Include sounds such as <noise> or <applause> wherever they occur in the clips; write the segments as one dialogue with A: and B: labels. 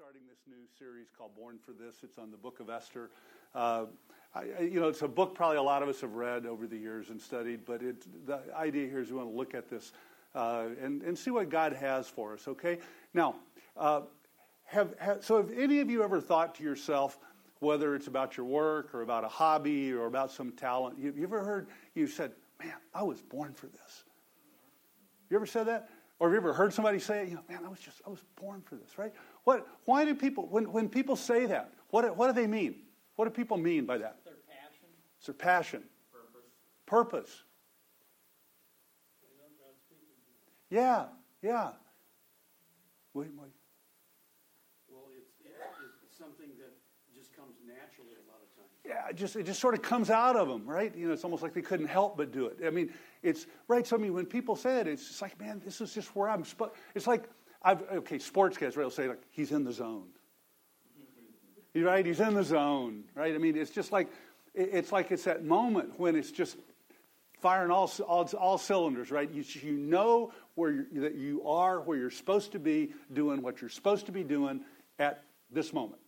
A: starting this new series called Born for This. It's on the book of Esther. Uh, I, you know, it's a book probably a lot of us have read over the years and studied, but it, the idea here is we want to look at this uh, and, and see what God has for us, okay? Now, uh, have, have, so have any of you ever thought to yourself, whether it's about your work or about a hobby or about some talent, you, you ever heard, you said, man, I was born for this? You ever said that? Or have you ever heard somebody say, you know, man, I was just, I was born for this, right? What, why do people, when, when people say that, what, what do they mean? What do people mean by that?
B: Their passion.
A: It's their passion.
B: Purpose.
A: Purpose. Yeah, yeah. Wait, wait.
C: Well, it's, it's something that just comes naturally a lot of times.
A: Yeah, it just it just sort of comes out of them, right? You know, it's almost like they couldn't help but do it. I mean, it's right. So I mean, when people say that, it's just like, man, this is just where I'm. Sp-. It's like I've okay, sports guys will say like he's in the zone. Right, he's in the zone, right? I mean, it's just like it's like it's that moment when it's just firing all all, all cylinders, right? You you know where you that you are, where you're supposed to be, doing what you're supposed to be doing at this moment.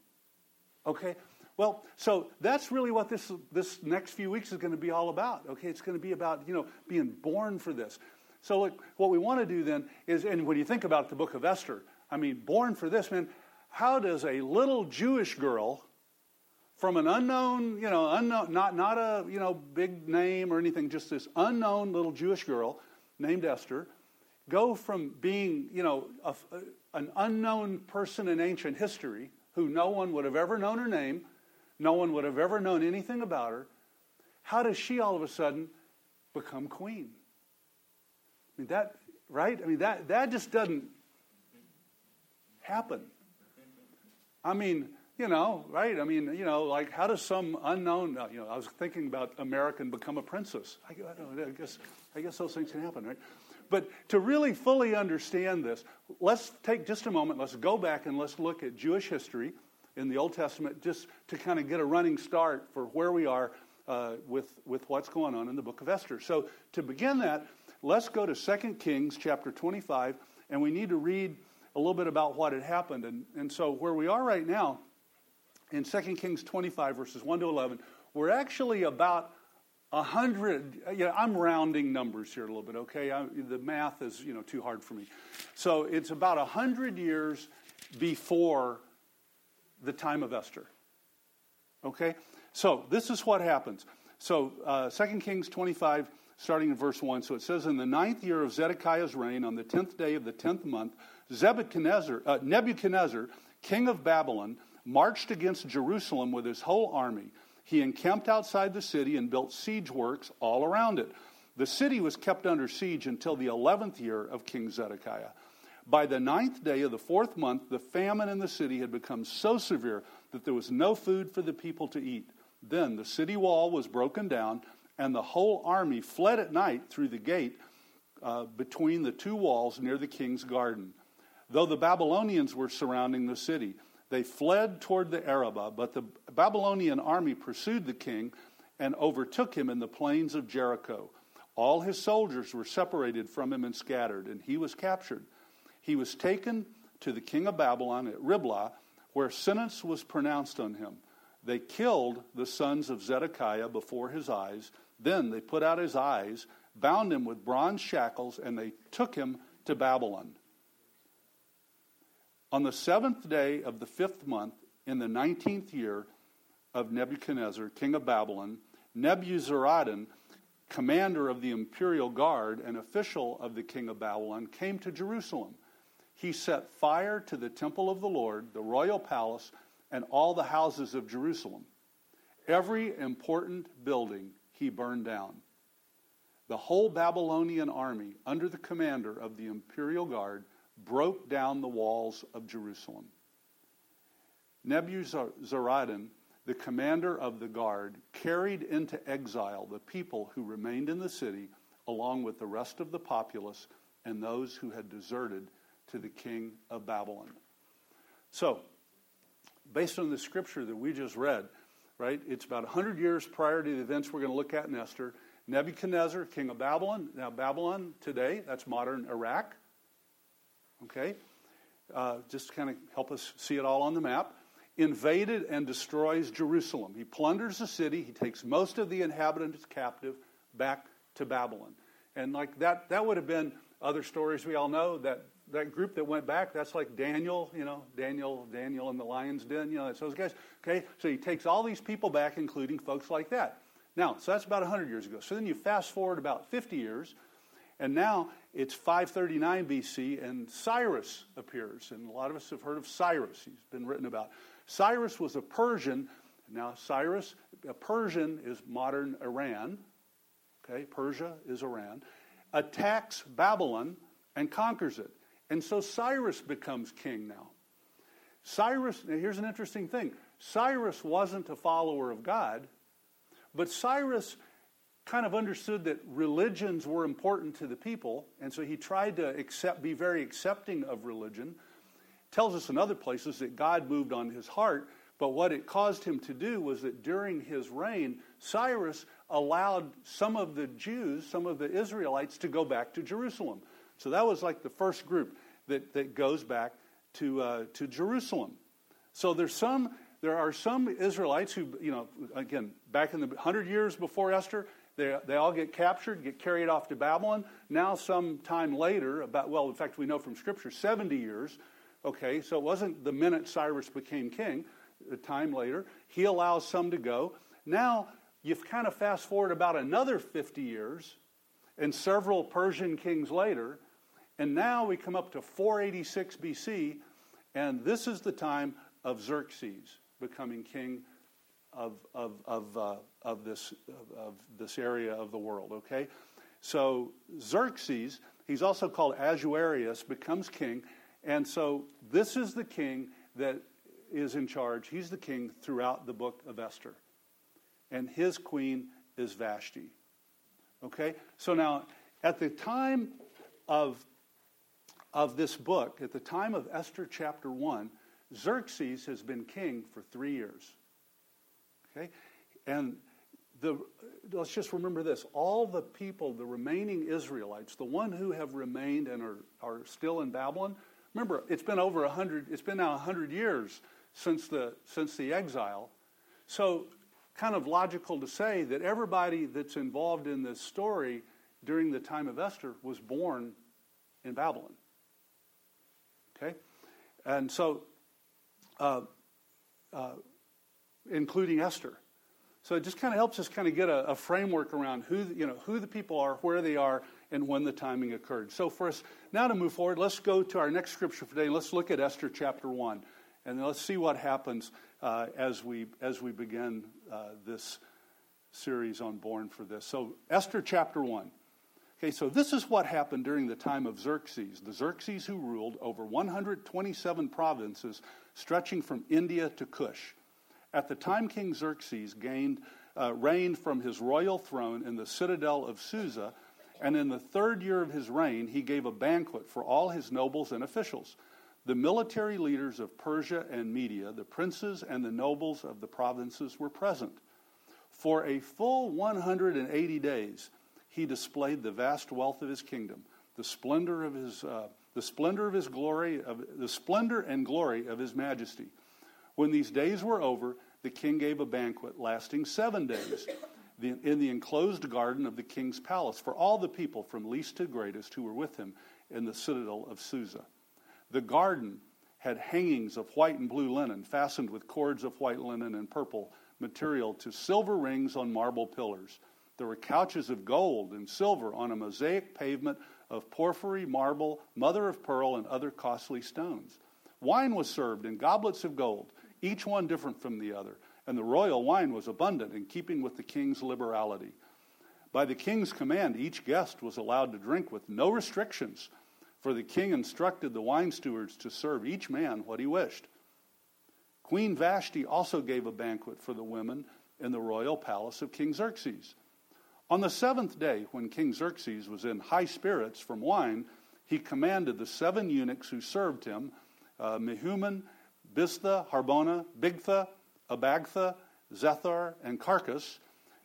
A: Okay. Well, so that's really what this this next few weeks is going to be all about. Okay, it's going to be about you know being born for this. So look, what we want to do then is, and when you think about the book of Esther, I mean, born for this, man. How does a little Jewish girl from an unknown, you know, unknown, not not a you know big name or anything, just this unknown little Jewish girl named Esther, go from being you know a, an unknown person in ancient history who no one would have ever known her name, no one would have ever known anything about her. How does she all of a sudden become queen? Mean that right? I mean that that just doesn't happen. I mean, you know, right? I mean, you know, like how does some unknown, uh, you know, I was thinking about American become a princess. I, I, I guess I guess those things can happen, right? But to really fully understand this, let's take just a moment, let's go back and let's look at Jewish history in the Old Testament just to kind of get a running start for where we are uh, with, with what's going on in the book of Esther. So to begin that, let's go to 2 Kings chapter 25, and we need to read a little bit about what had happened. And, and so where we are right now, in 2 Kings 25, verses 1 to 11, we're actually about a hundred, yeah, I'm rounding numbers here a little bit, okay? I, the math is, you know, too hard for me. So it's about a hundred years before the time of Esther. Okay? So this is what happens. So uh, 2 Kings 25, starting in verse 1. So it says, In the ninth year of Zedekiah's reign, on the tenth day of the tenth month, Nebuchadnezzar, uh, Nebuchadnezzar, king of Babylon, marched against Jerusalem with his whole army he encamped outside the city and built siege works all around it. The city was kept under siege until the 11th year of King Zedekiah. By the ninth day of the fourth month, the famine in the city had become so severe that there was no food for the people to eat. Then the city wall was broken down, and the whole army fled at night through the gate uh, between the two walls near the king's garden. Though the Babylonians were surrounding the city, they fled toward the Arabah, but the Babylonian army pursued the king and overtook him in the plains of Jericho. All his soldiers were separated from him and scattered, and he was captured. He was taken to the king of Babylon at Riblah, where sentence was pronounced on him. They killed the sons of Zedekiah before his eyes. Then they put out his eyes, bound him with bronze shackles, and they took him to Babylon. On the seventh day of the fifth month, in the nineteenth year of Nebuchadnezzar, king of Babylon, Nebuzaradan, commander of the imperial guard and official of the king of Babylon, came to Jerusalem. He set fire to the temple of the Lord, the royal palace, and all the houses of Jerusalem. Every important building he burned down. The whole Babylonian army, under the commander of the imperial guard, broke down the walls of Jerusalem. Nebuzaradan, the commander of the guard, carried into exile the people who remained in the city, along with the rest of the populace and those who had deserted to the king of Babylon. So, based on the scripture that we just read, right, it's about 100 years prior to the events we're going to look at in Esther. Nebuchadnezzar, king of Babylon, now Babylon today, that's modern Iraq, Okay? uh, just to kind of help us see it all on the map, invaded and destroys Jerusalem. He plunders the city, he takes most of the inhabitants captive back to Babylon. And like that, that would have been other stories we all know that that group that went back, that's like Daniel, you know, Daniel, Daniel in the lion's den, you know, that's those guys. Okay, so he takes all these people back, including folks like that. Now, so that's about 100 years ago. So then you fast forward about 50 years, and now it's 539 BC, and Cyrus appears. And a lot of us have heard of Cyrus. He's been written about. Cyrus was a Persian. Now, Cyrus, a Persian is modern Iran. Okay, Persia is Iran. Attacks Babylon and conquers it. And so Cyrus becomes king now. Cyrus, here's an interesting thing Cyrus wasn't a follower of God, but Cyrus kind of understood that religions were important to the people, and so he tried to accept, be very accepting of religion. Tells us in other places that God moved on his heart, but what it caused him to do was that during his reign, Cyrus allowed some of the Jews, some of the Israelites, to go back to Jerusalem. So that was like the first group that, that goes back to, uh, to Jerusalem. So there's some, there are some Israelites who, you know, again, back in the 100 years before Esther, they, they all get captured, get carried off to Babylon. Now, some time later, about, well, in fact, we know from Scripture, 70 years, okay, so it wasn't the minute Cyrus became king, a time later, he allows some to go. Now, you've kind of fast forward about another 50 years, and several Persian kings later, and now we come up to 486 BC, and this is the time of Xerxes becoming king of, of, of, uh, of, this, of, this area of the world, okay? So Xerxes, he's also called Ahasuerus, becomes king. And so this is the king that is in charge. He's the king throughout the book of Esther. And his queen is Vashti. Okay? So now, at the time of, of this book, at the time of Esther chapter 1, Xerxes has been king for three years. Okay? And the, let's just remember this all the people, the remaining Israelites, the one who have remained and are, are still in Babylon, remember, it's been over 100, it's been now 100 years since the, since the exile. So, kind of logical to say that everybody that's involved in this story during the time of Esther was born in Babylon. Okay? And so, uh, uh, including Esther. So it just kind of helps us kind of get a, a, framework around who you know who the people are, where they are, and when the timing occurred. So for us now to move forward, let's go to our next scripture for today. Let's look at Esther chapter one, and let's see what happens uh, as we as we begin uh, this series on Born for This. So Esther chapter one. Okay, so this is what happened during the time of Xerxes, the Xerxes who ruled over 127 provinces stretching from India to Cush. At the time, King Xerxes gained, uh, reigned from his royal throne in the citadel of Susa, and in the third year of his reign, he gave a banquet for all his nobles and officials. The military leaders of Persia and Media, the princes and the nobles of the provinces were present. For a full 180 days, he displayed the vast wealth of his kingdom, the splendor of his, uh, the splendor of his glory, of, the splendor and glory of his majesty. When these days were over, the king gave a banquet lasting seven days in the enclosed garden of the king's palace for all the people from least to greatest who were with him in the citadel of Susa. The garden had hangings of white and blue linen, fastened with cords of white linen and purple material to silver rings on marble pillars. There were couches of gold and silver on a mosaic pavement of porphyry, marble, mother of pearl, and other costly stones. Wine was served in goblets of gold each one different from the other. And the royal wine was abundant in keeping with the king's liberality. By the king's command, each guest was allowed to drink with no restrictions, for the king instructed the wine stewards to serve each man what he wished. Queen Vashti also gave a banquet for the women in the royal palace of King Xerxes. On the seventh day, when King Xerxes was in high spirits from wine, he commanded the seven eunuchs who served him, uh, Mehuman Biztha, Harbona, Bigtha, Abagtha, Zethar, and Carkas,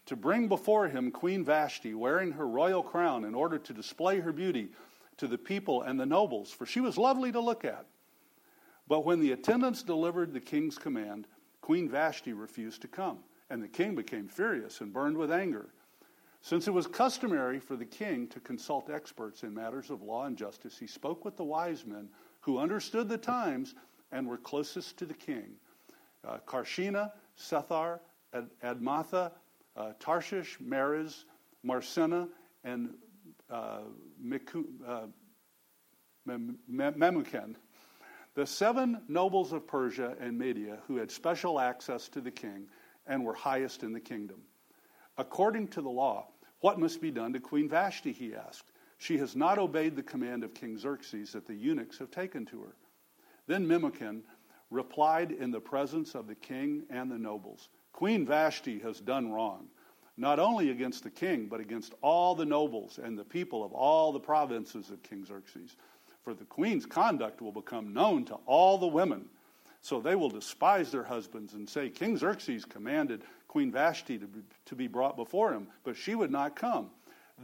A: to bring before him Queen Vashti, wearing her royal crown, in order to display her beauty to the people and the nobles, for she was lovely to look at. But when the attendants delivered the king's command, Queen Vashti refused to come, and the king became furious and burned with anger. Since it was customary for the king to consult experts in matters of law and justice, he spoke with the wise men who understood the times and were closest to the king uh, Karshena, Sethar, Ad- Admatha, uh, Tarshish, Meres, Marsena, and uh, Miku, uh, Memucan. The seven nobles of Persia and Media who had special access to the king and were highest in the kingdom. According to the law, what must be done to Queen Vashti? He asked. She has not obeyed the command of King Xerxes that the eunuchs have taken to her. Then Memucan replied in the presence of the king and the nobles Queen Vashti has done wrong, not only against the king, but against all the nobles and the people of all the provinces of King Xerxes. For the queen's conduct will become known to all the women. So they will despise their husbands and say, King Xerxes commanded Queen Vashti to be, to be brought before him, but she would not come.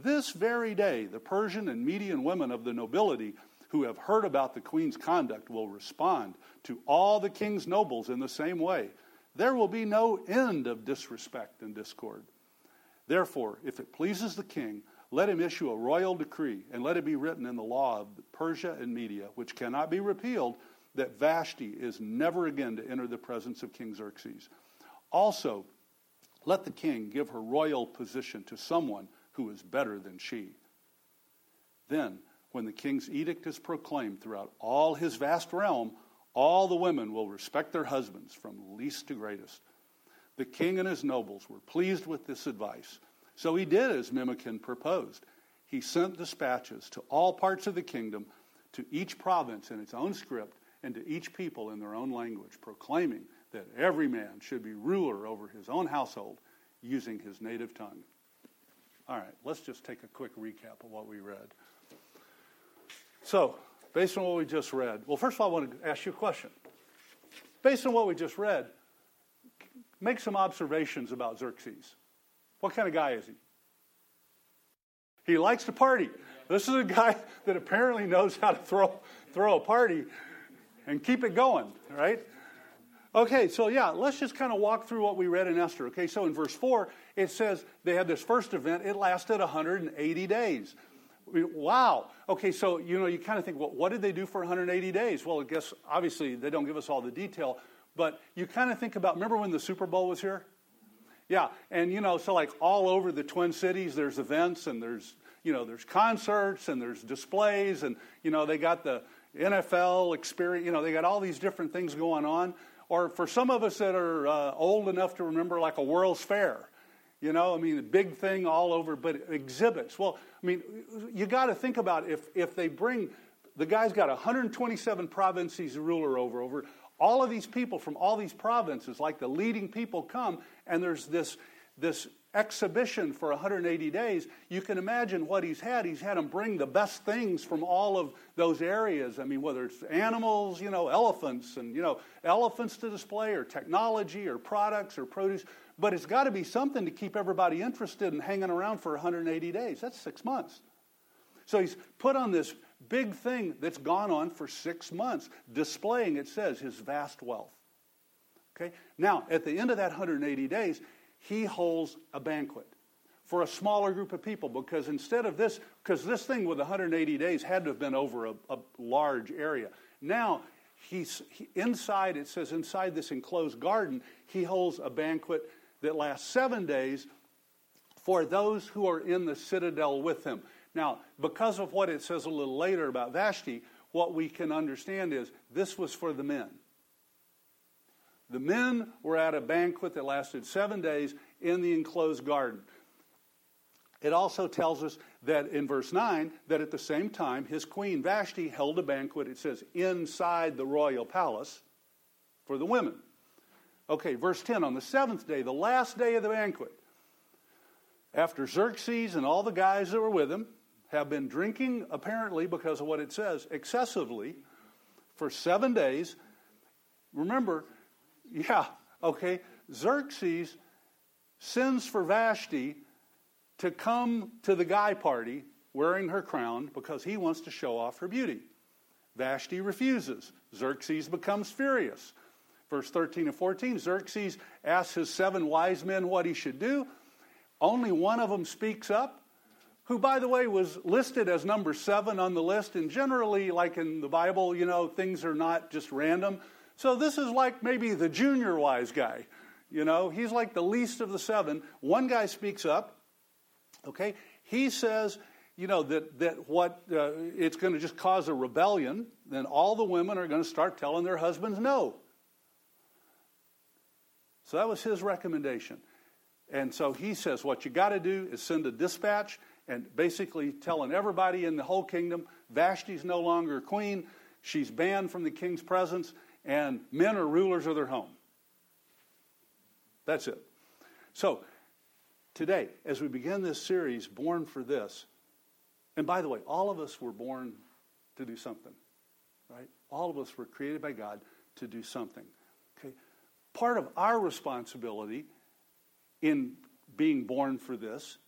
A: This very day, the Persian and Median women of the nobility who have heard about the queen's conduct will respond to all the king's nobles in the same way. There will be no end of disrespect and discord. Therefore, if it pleases the king, let him issue a royal decree, and let it be written in the law of Persia and Media, which cannot be repealed, that Vashti is never again to enter the presence of King Xerxes. Also, let the king give her royal position to someone who is better than she. Then, when the king's edict is proclaimed throughout all his vast realm, all the women will respect their husbands from least to greatest. The king and his nobles were pleased with this advice so he did as Memucan proposed. He sent dispatches to all parts of the kingdom, to each province in its own script, and to each people in their own language, proclaiming that every man should be ruler over his own household using his native tongue. All right, let's just take a quick recap of what we read. So, based on what we just read, well, first of all, I want to ask you a question. Based on what we just read, make some observations about Xerxes. What kind of guy is he? He likes to party. This is a guy <laughs> that apparently knows how to throw, throw a party and keep it going, right? Okay, so yeah, let's just kind of walk through what we read in Esther. Okay, so in verse 4, it says they had this first event, it lasted 180 days. Wow. Okay, so you know, you kind of think, well, what did they do for 180 days? Well, I guess obviously they don't give us all the detail, but you kind of think about remember when the Super Bowl was here? Yeah, and you know, so like all over the Twin Cities, there's events and there's you know there's concerts and there's displays and you know they got the NFL experience. You know they got all these different things going on. Or for some of us that are uh, old enough to remember, like a World's Fair. You know, I mean, a big thing all over, but exhibits. Well, I mean, you got to think about if if they bring the guy's got 127 provinces ruler over over all of these people from all these provinces, like the leading people, come, and there's this, this exhibition for 180 days. You can imagine what he's had. He's had them bring the best things from all of those areas. I mean, whether it's animals, you know, elephants, and, you know, elephants to display, or technology, or products, or produce. But it's got to be something to keep everybody interested and hanging around for 180 days. That's six months. So he's put on this big thing that's gone on for six months, displaying, it says, his vast wealth. Okay? Now, at the end of that 180 days, he holds a banquet for a smaller group of people because instead of this, because this thing with 180 days had to have been over a, a large area. Now, he's he, inside, it says inside this enclosed garden, he holds a banquet that lasts seven days for those who are in the citadel with him. Now, because of what it says a little later about Vashti, what we can understand is this was for the men. The men were at a banquet that lasted seven days in the enclosed garden. It also tells us that in verse 9, that at the same time, his queen Vashti held a banquet, it says, inside the royal palace for the women. Okay, verse 10 on the seventh day, the last day of the banquet, after Xerxes and all the guys that were with him have been drinking, apparently, because of what it says, excessively for seven days. Remember, yeah, okay, Xerxes sends for Vashti to come to the guy party wearing her crown because he wants to show off her beauty. Vashti refuses. Xerxes becomes furious. Verse 13 and 14 Xerxes asks his seven wise men what he should do. Only one of them speaks up, who, by the way, was listed as number seven on the list. And generally, like in the Bible, you know, things are not just random. So this is like maybe the junior wise guy. You know, he's like the least of the seven. One guy speaks up. Okay, he says, you know, that, that what uh, it's going to just cause a rebellion, then all the women are going to start telling their husbands no. So that was his recommendation. And so he says, what you got to do is send a dispatch and basically telling everybody in the whole kingdom Vashti's no longer queen, she's banned from the king's presence, and men are rulers of their home. That's it. So, today, as we begin this series, Born for This, and by the way, all of us were born to do something, right? All of us were created by God to do something. Okay? Part of our responsibility in being born for this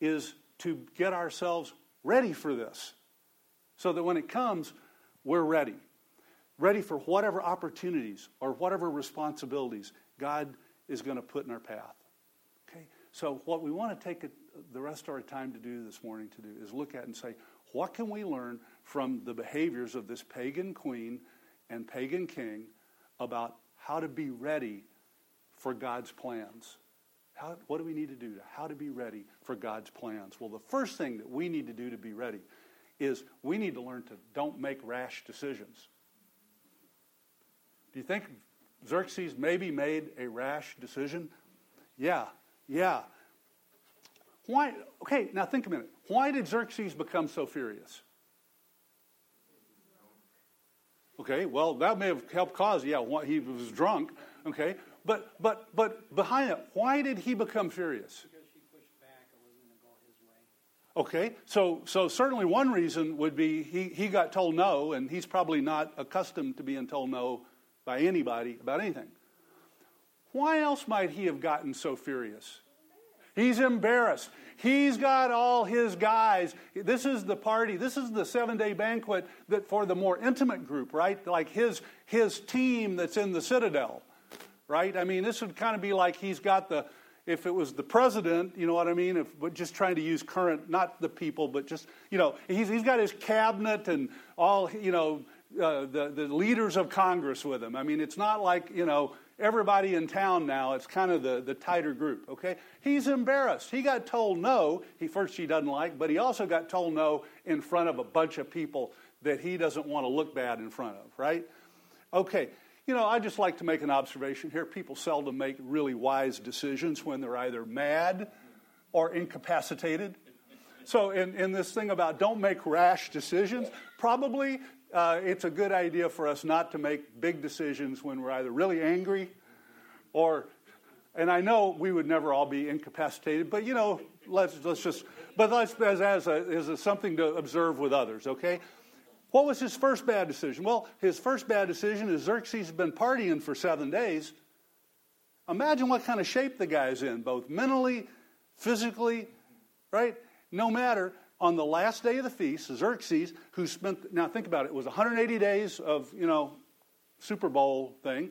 A: is to get ourselves ready for this so that when it comes, we're ready. Ready for whatever opportunities or whatever responsibilities God is going to put in our path. Okay? So, what we want to take the rest of our time to do this morning to do is look at and say, what can we learn from the behaviors of this pagan queen and pagan king about how to be ready for God's plans? How, what do we need to do to how to be ready for God's plans? Well, the first thing that we need to do to be ready is we need to learn to don't make rash decisions. Do you think Xerxes maybe made a rash decision? Yeah, yeah. Why? Okay, now think a minute. Why did Xerxes become so furious? Okay, well, that may have helped cause, yeah, he was drunk, okay? But, but, but behind it, why did he become furious?
C: Because she pushed back, it wasn't going to go his way.
A: Okay, so, so certainly one reason would be he, he got told no, and he's probably not accustomed to being told no by anybody about anything. Why else might he have gotten so furious? He's embarrassed. He's got all his guys. This is the party. This is the seven day banquet that for the more intimate group, right? Like his his team that's in the citadel, right? I mean, this would kind of be like he's got the if it was the president, you know what I mean? If but just trying to use current, not the people, but just you know, he's he's got his cabinet and all you know uh, the the leaders of Congress with him. I mean, it's not like you know everybody in town now. It's kind of the, the tighter group, okay? He's embarrassed. He got told no. He first he doesn't like, but he also got told no in front of a bunch of people that he doesn't want to look bad in front of, right? Okay. You know, I just like to make an observation here. People seldom make really wise decisions when they're either mad or incapacitated. So, in, in this thing about don't make rash decisions, probably uh, it's a good idea for us not to make big decisions when we're either really angry or, and I know we would never all be incapacitated, but you know, let's, let's just, but let's, as, as, a, as a, something to observe with others, okay? What was his first bad decision? Well, his first bad decision is Xerxes has been partying for seven days. Imagine what kind of shape the guy's in, both mentally, physically, right? No matter on the last day of the feast, Xerxes, who spent, now think about it, it was 180 days of, you know, Super Bowl thing.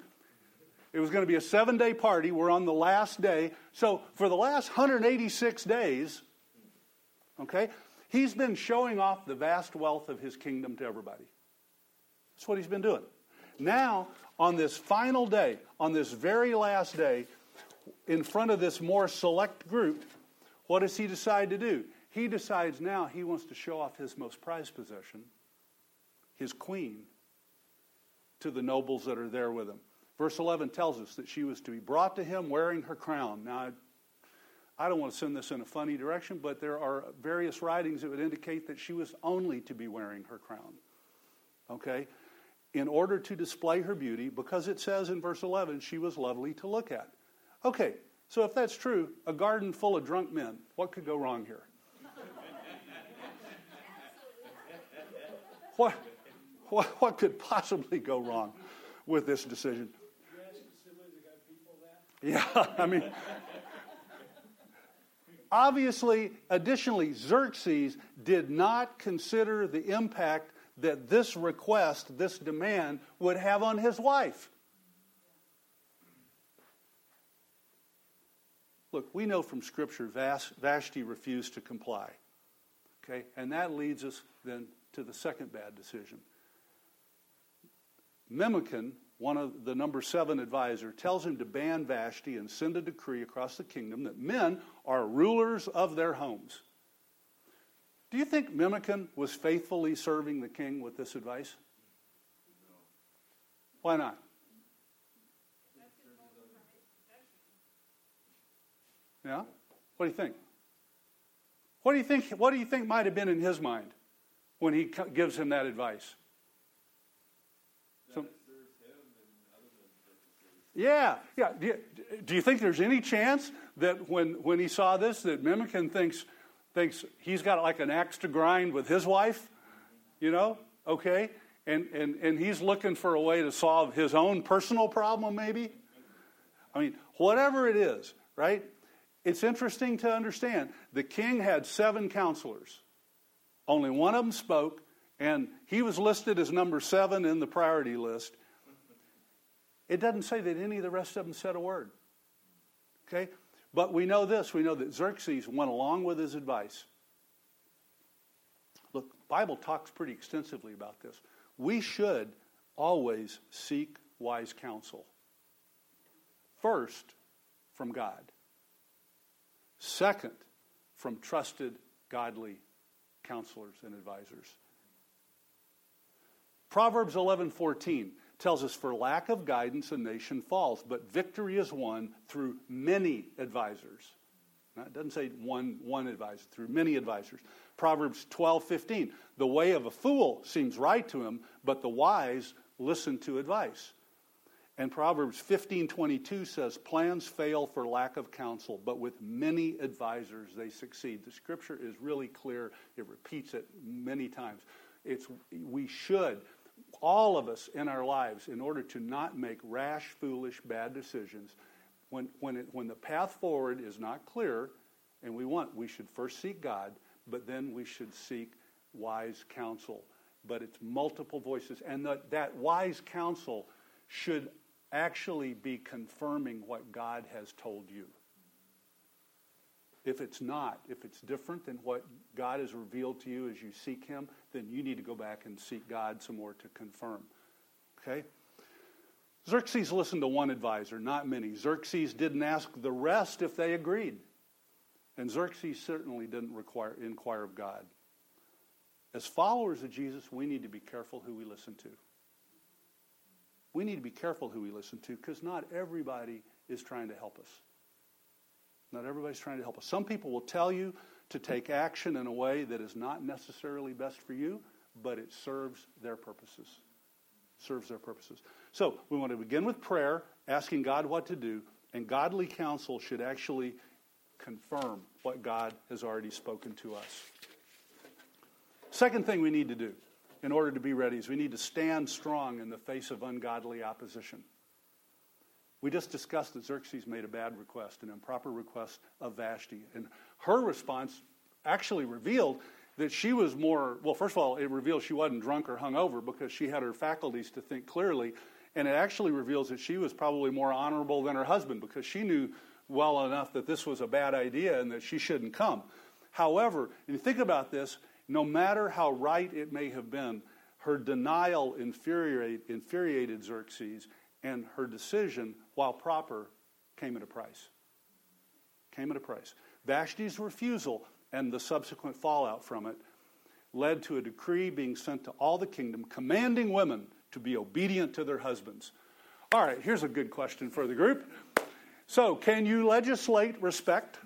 A: It was going to be a seven day party. We're on the last day. So for the last 186 days, okay, he's been showing off the vast wealth of his kingdom to everybody. That's what he's been doing. Now, on this final day, on this very last day, in front of this more select group, what does he decide to do? He decides now he wants to show off his most prized possession, his queen, to the nobles that are there with him. Verse 11 tells us that she was to be brought to him wearing her crown. Now, I don't want to send this in a funny direction, but there are various writings that would indicate that she was only to be wearing her crown. Okay? In order to display her beauty, because it says in verse 11 she was lovely to look at. Okay, so if that's true, a garden full of drunk men, what could go wrong here? What, what, what could possibly go wrong with this decision? Yeah, I mean, obviously, additionally, Xerxes did not consider the impact that this request, this demand, would have on his wife. Look, we know from Scripture Vashti refused to comply. Okay? And that leads us then to the second bad decision. Memucan, one of the number seven advisor, tells him to ban Vashti and send a decree across the kingdom that men are rulers of their homes. Do you think Memucan was faithfully serving the king with this advice? No. Why not? Yeah? What do you think? What do you think? What do you think might have been in his mind when he gives him that advice? So, yeah, yeah. Do you, do you, think there's any chance that when, when he saw this, that Memucan thinks thinks he's got like an axe to grind with his wife? You know, okay, and and and he's looking for a way to solve his own personal problem, maybe. I mean, whatever it is, right? It's interesting to understand the king had seven counselors. Only one of them spoke, and he was listed as number seven in the priority list. It doesn't say that any of the rest of them said a word. Okay? But we know this we know that Xerxes went along with his advice. Look, Bible talks pretty extensively about this. We should always seek wise counsel. First, from God. Second, from trusted, godly counselors and advisors. Proverbs 11:14 tells us for lack of guidance a nation falls, but victory is won through many advisors. It doesn't say one one advisor, through many advisors. Proverbs 12:15 the way of a fool seems right to him, but the wise listen to advice. And Proverbs 15:22 says plans fail for lack of counsel, but with many advisors they succeed. The scripture is really clear. It repeats it many times. It's we should all of us in our lives in order to not make rash, foolish, bad decisions when when it, when the path forward is not clear and we want we should first seek God, but then we should seek wise counsel. But it's multiple voices and that, that wise counsel should actually be confirming what God has told you. If it's not, if it's different than what God has revealed to you as you seek Him, then you need to go back and seek God some more to confirm. Okay? Xerxes listened to one advisor, not many. Xerxes didn't ask the rest if they agreed. And Xerxes certainly didn't require, inquire of God. As followers of Jesus, we need to be careful who we listen to we need to be careful who we listen to because not everybody is trying to help us. Not everybody's trying to help us. Some people will tell you to take action in a way that is not necessarily best for you, but it serves their purposes. Serves their purposes. So we want to begin with prayer, asking God what to do, and godly counsel should actually confirm what God has already spoken to us. Second thing we need to do in order to be ready is we need to stand strong in the face of ungodly opposition. We just discussed that Xerxes made a bad request, an improper request of Vashti. And her response actually revealed that she was more, well, first of all, it reveals she wasn't drunk or hungover because she had her faculties to think clearly. And it actually reveals that she was probably more honorable than her husband because she knew well enough that this was a bad idea and that she shouldn't come. However, and you think about this, no matter how right it may have been, her denial infuriate, infuriated Xerxes, and her decision, while proper, came at a price. Came at a price. Vashti's refusal and the subsequent fallout from it led to a decree being sent to all the kingdom commanding women to be obedient to their husbands. All right, here's a good question for the group. So, can you legislate respect?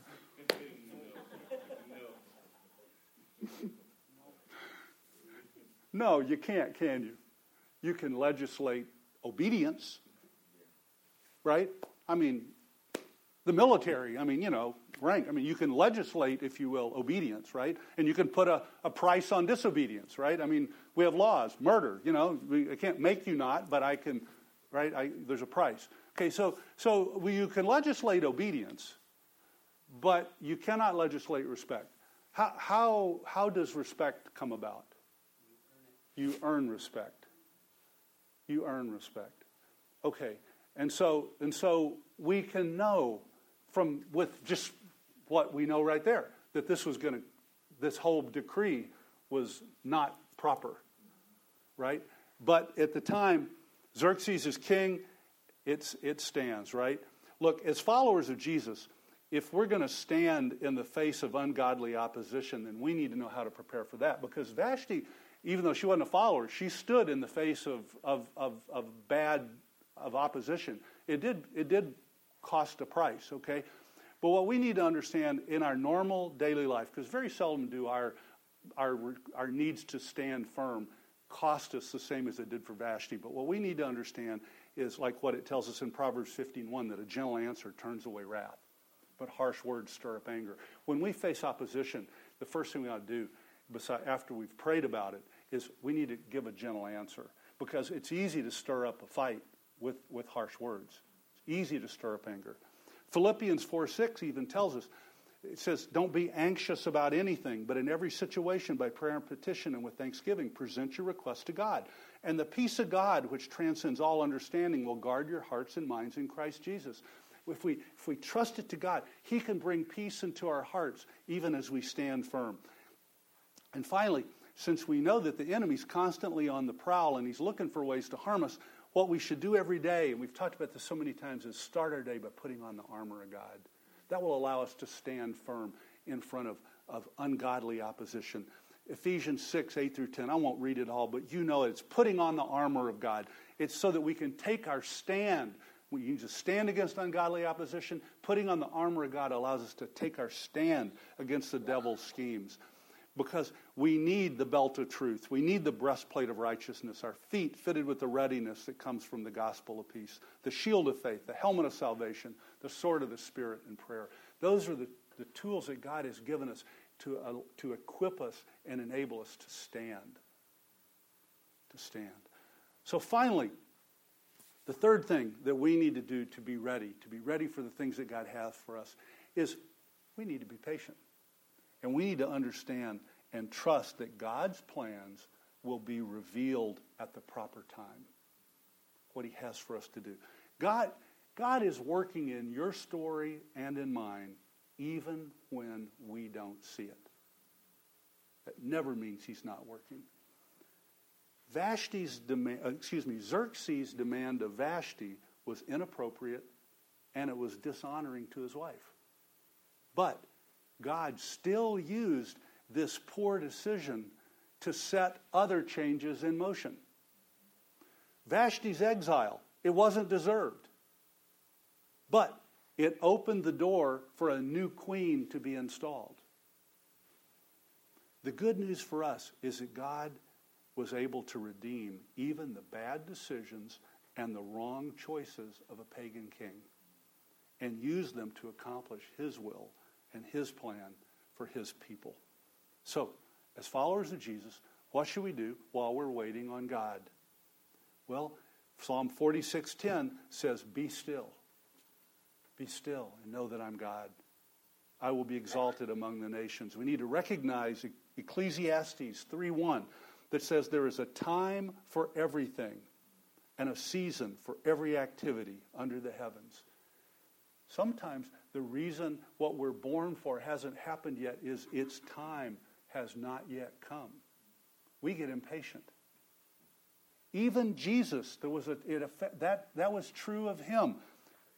A: No, you can't, can you? You can legislate obedience, right? I mean, the military, I mean, you know, rank. I mean, you can legislate, if you will, obedience, right? And you can put a, a price on disobedience, right? I mean, we have laws, murder, you know, we, I can't make you not, but I can, right? I, there's a price. Okay, so, so you can legislate obedience, but you cannot legislate respect. How, how, how does respect come about? You earn respect. You earn respect. Okay. And so and so we can know from with just what we know right there that this was going to this whole decree was not proper. Right? But at the time Xerxes is king, it's it stands, right? Look, as followers of Jesus, if we're going to stand in the face of ungodly opposition, then we need to know how to prepare for that. Because Vashti, even though she wasn't a follower, she stood in the face of, of, of, of bad of opposition. It did, it did cost a price, okay? But what we need to understand in our normal daily life, because very seldom do our, our, our needs to stand firm cost us the same as it did for Vashti. But what we need to understand is like what it tells us in Proverbs 15:1 that a gentle answer turns away wrath but harsh words stir up anger. When we face opposition, the first thing we ought to do, after we've prayed about it, is we need to give a gentle answer because it's easy to stir up a fight with, with harsh words. It's easy to stir up anger. Philippians 4 6 even tells us, it says, Don't be anxious about anything, but in every situation, by prayer and petition and with thanksgiving, present your request to God. And the peace of God, which transcends all understanding, will guard your hearts and minds in Christ Jesus if we, if we trust it to God, He can bring peace into our hearts even as we stand firm. And finally, since we know that the enemy's constantly on the prowl and he's looking for ways to harm us, what we should do every day, and we've talked about this so many times, is start our day by putting on the armor of God. That will allow us to stand firm in front of, of ungodly opposition. Ephesians 6, 8 through 10. I won't read it all, but you know it's putting on the armor of God. It's so that we can take our stand we use to stand against ungodly opposition. Putting on the armor of God allows us to take our stand against the devil's schemes. Because we need the belt of truth. We need the breastplate of righteousness, our feet fitted with the readiness that comes from the gospel of peace, the shield of faith, the helmet of salvation, the sword of the Spirit, in prayer. Those are the, the tools that God has given us to, uh, to equip us and enable us to stand. To stand. So finally, the third thing that we need to do to be ready, to be ready for the things that God has for us, is we need to be patient. And we need to understand and trust that God's plans will be revealed at the proper time. What He has for us to do. God, God is working in your story and in mine, even when we don't see it. That never means He's not working. Vashti's demand, uh, excuse me, Xerxes' demand of Vashti was inappropriate and it was dishonoring to his wife. But God still used this poor decision to set other changes in motion. Vashti's exile, it wasn't deserved. But it opened the door for a new queen to be installed. The good news for us is that God was able to redeem even the bad decisions and the wrong choices of a pagan king and use them to accomplish his will and his plan for his people. So, as followers of Jesus, what should we do while we're waiting on God? Well, Psalm 46:10 says, "Be still. Be still and know that I'm God. I will be exalted among the nations." We need to recognize Ecclesiastes 3:1 that says there is a time for everything and a season for every activity under the heavens. Sometimes the reason what we're born for hasn't happened yet is its time has not yet come. We get impatient. Even Jesus, there was a, it, that, that was true of him.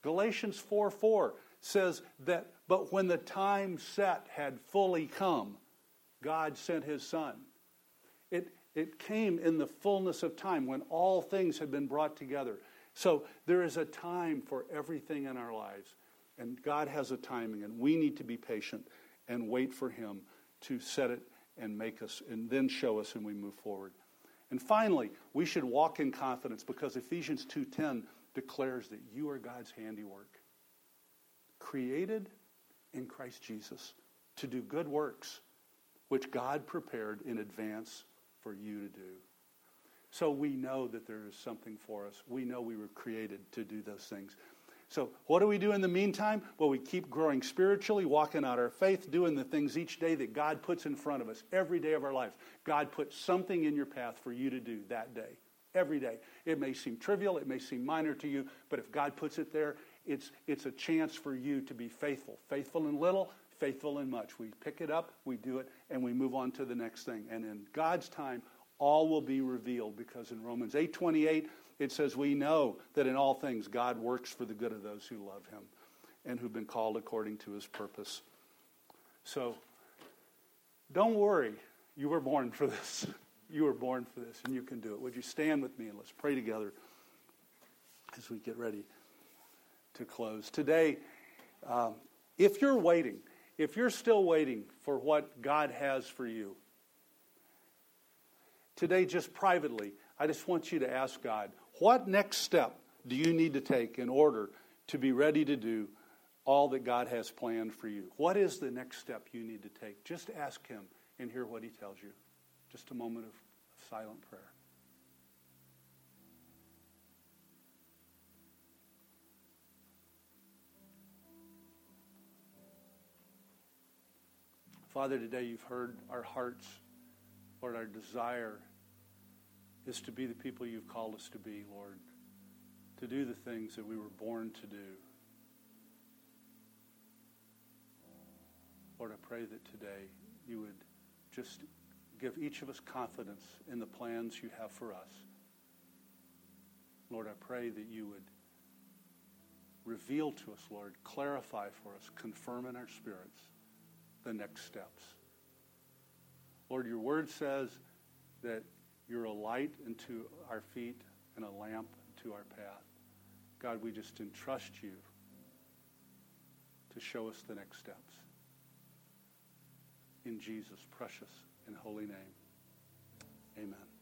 A: Galatians 4 4 says that, but when the time set had fully come, God sent his son. It, it came in the fullness of time when all things had been brought together. So there is a time for everything in our lives. And God has a timing, and we need to be patient and wait for Him to set it and make us, and then show us, and we move forward. And finally, we should walk in confidence because Ephesians 2:10 declares that you are God's handiwork, created in Christ Jesus to do good works, which God prepared in advance for you to do. So we know that there is something for us. We know we were created to do those things. So, what do we do in the meantime? Well, we keep growing spiritually, walking out our faith, doing the things each day that God puts in front of us every day of our lives. God puts something in your path for you to do that day, every day. It may seem trivial, it may seem minor to you, but if God puts it there, it's, it's a chance for you to be faithful. Faithful in little, faithful in much. We pick it up, we do it, and we move on to the next thing. And in God's time, all will be revealed because in Romans 8:28 it says we know that in all things God works for the good of those who love him and who've been called according to his purpose. So don't worry, you were born for this. <laughs> You were born for this and you can do it. Would you stand with me and let's pray together as we get ready to close. Today, um, if you're waiting, if you're still waiting for what God has for you, today, just privately, I just want you to ask God, what next step do you need to take in order to be ready to do all that God has planned for you? What is the next step you need to take? Just ask Him and hear what He tells you. Just a moment of silent prayer. Father, today you've heard our hearts, Lord, our desire is to be the people you've called us to be, Lord, to do the things that we were born to do. Lord, I pray that today you would just give each of us confidence in the plans you have for us. Lord, I pray that you would reveal to us, Lord, clarify for us, confirm in our spirits the next steps. Lord, your word says that you're a light unto our feet and a lamp to our path. God, we just entrust you to show us the next steps. In Jesus' precious and holy name, amen.